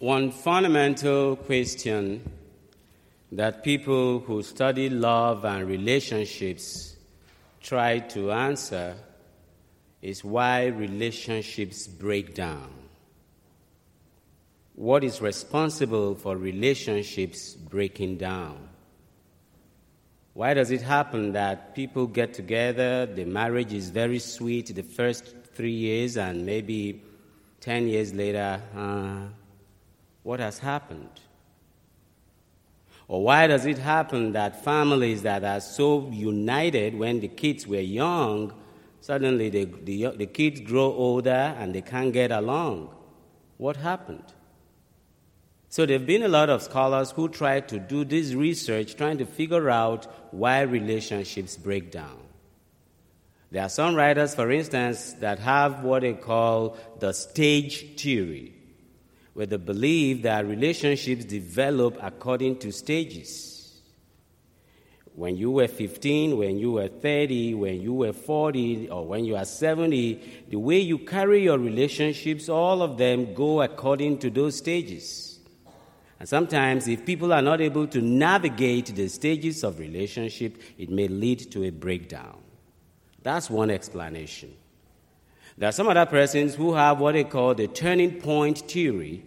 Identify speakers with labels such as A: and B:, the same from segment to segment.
A: One fundamental question that people who study love and relationships try to answer is why relationships break down. What is responsible for relationships breaking down? Why does it happen that people get together, the marriage is very sweet the first three years, and maybe 10 years later, uh, what has happened? Or why does it happen that families that are so united when the kids were young, suddenly the, the, kids grow older and they can't get along? What happened? So, there have been a lot of scholars who try to do this research trying to figure out why relationships break down. There are some writers, for instance, that have what they call the stage theory, where the belief that relationships develop according to stages. When you were 15, when you were 30, when you were 40, or when you are 70, the way you carry your relationships, all of them go according to those stages. And sometimes, if people are not able to navigate the stages of relationship, it may lead to a breakdown. That's one explanation. There are some other persons who have what they call the turning point theory,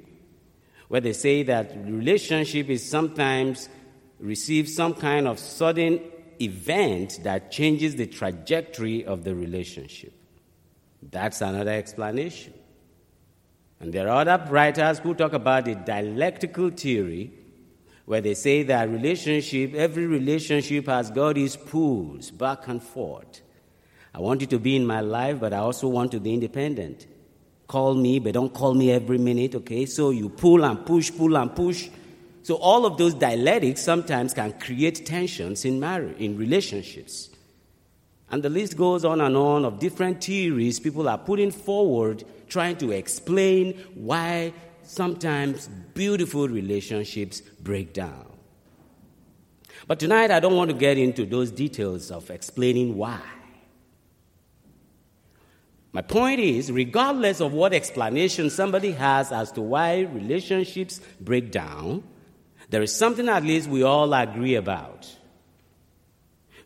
A: where they say that relationship is sometimes receives some kind of sudden event that changes the trajectory of the relationship. That's another explanation. And there are other writers who talk about the dialectical theory, where they say that relationship, every relationship has got its pulls back and forth. I want you to be in my life, but I also want to be independent. Call me, but don't call me every minute, okay? So you pull and push, pull and push. So all of those dialectics sometimes can create tensions in marriage, in relationships. And the list goes on and on of different theories people are putting forward trying to explain why sometimes beautiful relationships break down. But tonight, I don't want to get into those details of explaining why. My point is, regardless of what explanation somebody has as to why relationships break down, there is something at least we all agree about.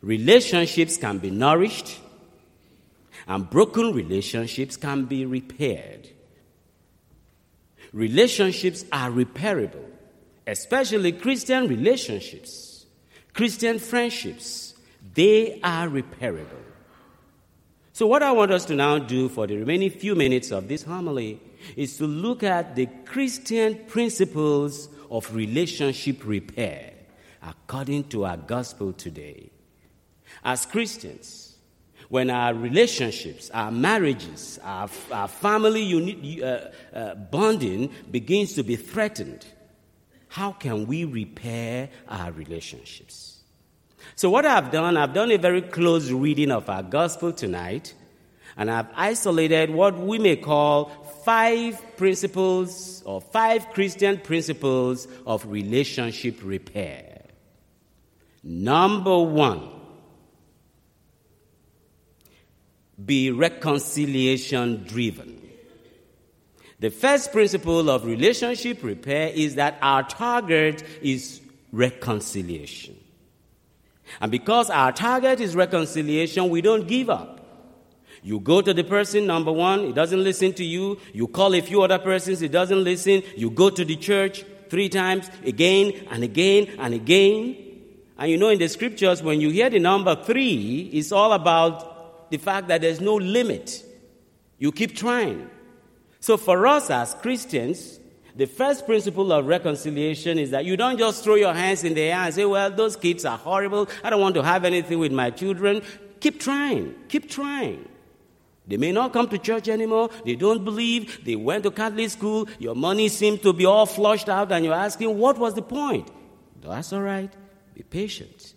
A: Relationships can be nourished, and broken relationships can be repaired. Relationships are repairable, especially Christian relationships, Christian friendships. They are repairable. So, what I want us to now do for the remaining few minutes of this homily is to look at the Christian principles of relationship repair according to our gospel today. As Christians, when our relationships, our marriages, our, our family unit, uh, uh, bonding begins to be threatened, how can we repair our relationships? So, what I've done, I've done a very close reading of our gospel tonight, and I've isolated what we may call five principles or five Christian principles of relationship repair. Number one, be reconciliation driven. The first principle of relationship repair is that our target is reconciliation. And because our target is reconciliation, we don't give up. You go to the person, number one, he doesn't listen to you. You call a few other persons, he doesn't listen. You go to the church three times, again and again and again. And you know, in the scriptures, when you hear the number three, it's all about the fact that there's no limit. You keep trying. So, for us as Christians, the first principle of reconciliation is that you don't just throw your hands in the air and say, Well, those kids are horrible. I don't want to have anything with my children. Keep trying. Keep trying. They may not come to church anymore. They don't believe. They went to Catholic school. Your money seems to be all flushed out, and you're asking, What was the point? That's all right. Be patient.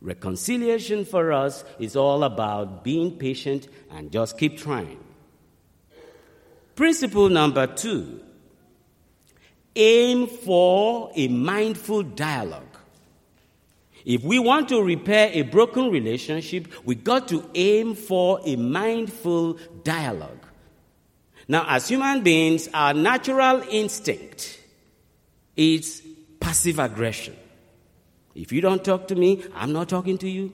A: Reconciliation for us is all about being patient and just keep trying. Principle number two aim for a mindful dialogue. If we want to repair a broken relationship, we got to aim for a mindful dialogue. Now, as human beings, our natural instinct is passive aggression. If you don't talk to me, I'm not talking to you.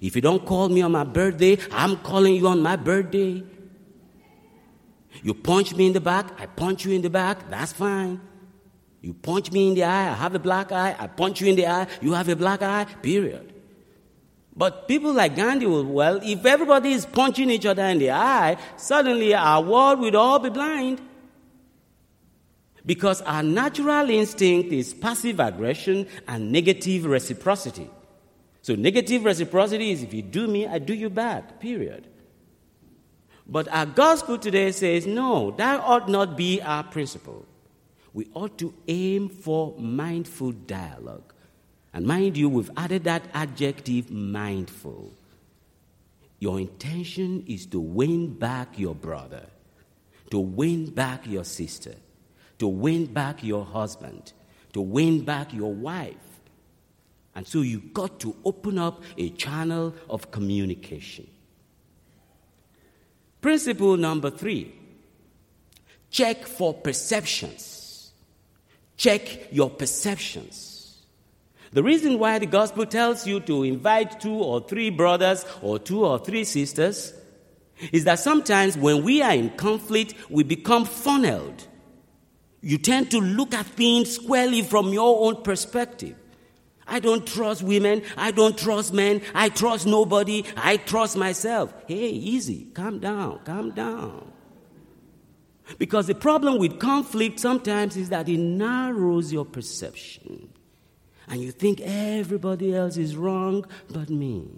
A: If you don't call me on my birthday, I'm calling you on my birthday. You punch me in the back, I punch you in the back, that's fine. You punch me in the eye, I have a black eye, I punch you in the eye, you have a black eye, period. But people like Gandhi will, well, if everybody is punching each other in the eye, suddenly our world would all be blind. Because our natural instinct is passive aggression and negative reciprocity. So, negative reciprocity is if you do me, I do you back, period. But our gospel today says no, that ought not be our principle. We ought to aim for mindful dialogue. And mind you, we've added that adjective mindful. Your intention is to win back your brother, to win back your sister, to win back your husband, to win back your wife. And so you've got to open up a channel of communication. Principle number three check for perceptions. Check your perceptions. The reason why the gospel tells you to invite two or three brothers or two or three sisters is that sometimes when we are in conflict, we become funneled you tend to look at things squarely from your own perspective. I don't trust women. I don't trust men. I trust nobody. I trust myself. Hey, easy. Calm down. Calm down. Because the problem with conflict sometimes is that it narrows your perception. And you think everybody else is wrong but me.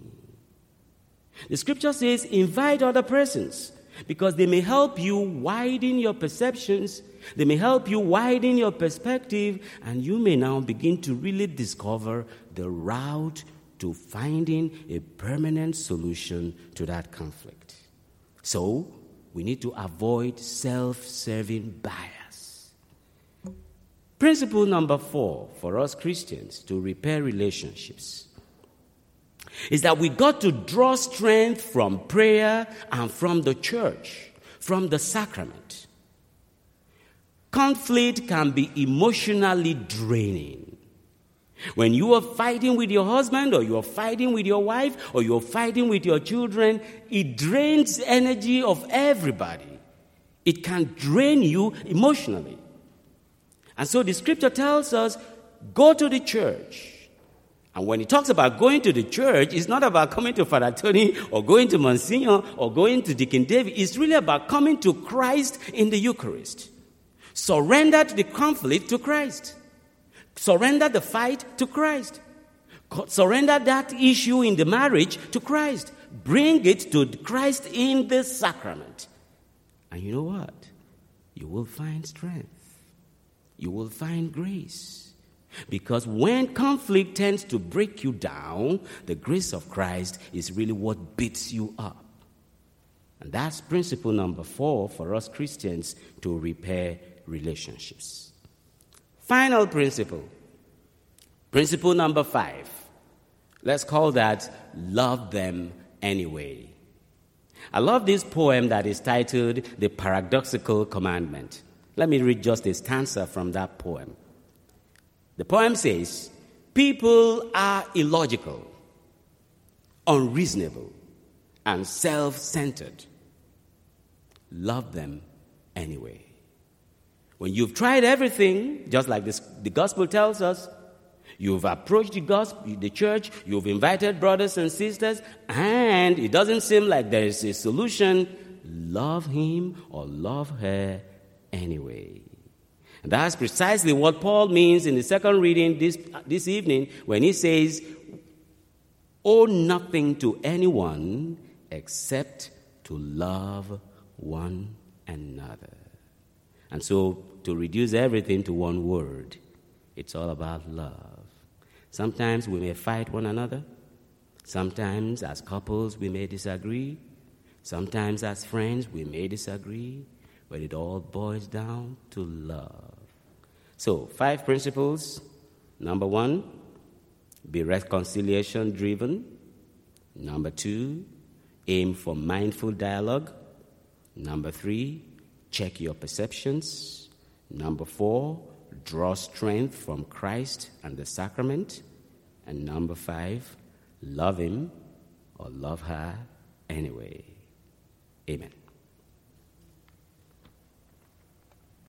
A: The scripture says invite other persons because they may help you widen your perceptions they may help you widen your perspective, and you may now begin to really discover the route to finding a permanent solution to that conflict. So, we need to avoid self serving bias. Principle number four for us Christians to repair relationships is that we got to draw strength from prayer and from the church, from the sacrament. Conflict can be emotionally draining. When you are fighting with your husband, or you are fighting with your wife, or you're fighting with your children, it drains energy of everybody. It can drain you emotionally. And so the scripture tells us go to the church. And when he talks about going to the church, it's not about coming to Father Tony or going to Monsignor or going to Deacon David. It's really about coming to Christ in the Eucharist. Surrender the conflict to Christ. Surrender the fight to Christ. Surrender that issue in the marriage to Christ. Bring it to Christ in the sacrament. And you know what? You will find strength. You will find grace. Because when conflict tends to break you down, the grace of Christ is really what beats you up. And that's principle number four for us Christians to repair relationships. Final principle. Principle number five. Let's call that love them anyway. I love this poem that is titled The Paradoxical Commandment. Let me read just a stanza from that poem. The poem says, People are illogical, unreasonable, and self centered. Love them anyway. When you've tried everything, just like this, the gospel tells us, you've approached the gospel, the church, you've invited brothers and sisters, and it doesn't seem like there is a solution, love him or love her anyway. And that's precisely what Paul means in the second reading this, this evening when he says, Owe nothing to anyone except to love one another. And so to reduce everything to one word. It's all about love. Sometimes we may fight one another. Sometimes, as couples, we may disagree. Sometimes, as friends, we may disagree. But it all boils down to love. So, five principles. Number one, be reconciliation driven. Number two, aim for mindful dialogue. Number three, check your perceptions. Number four, draw strength from Christ and the sacrament. And number five, love him or love her anyway. Amen.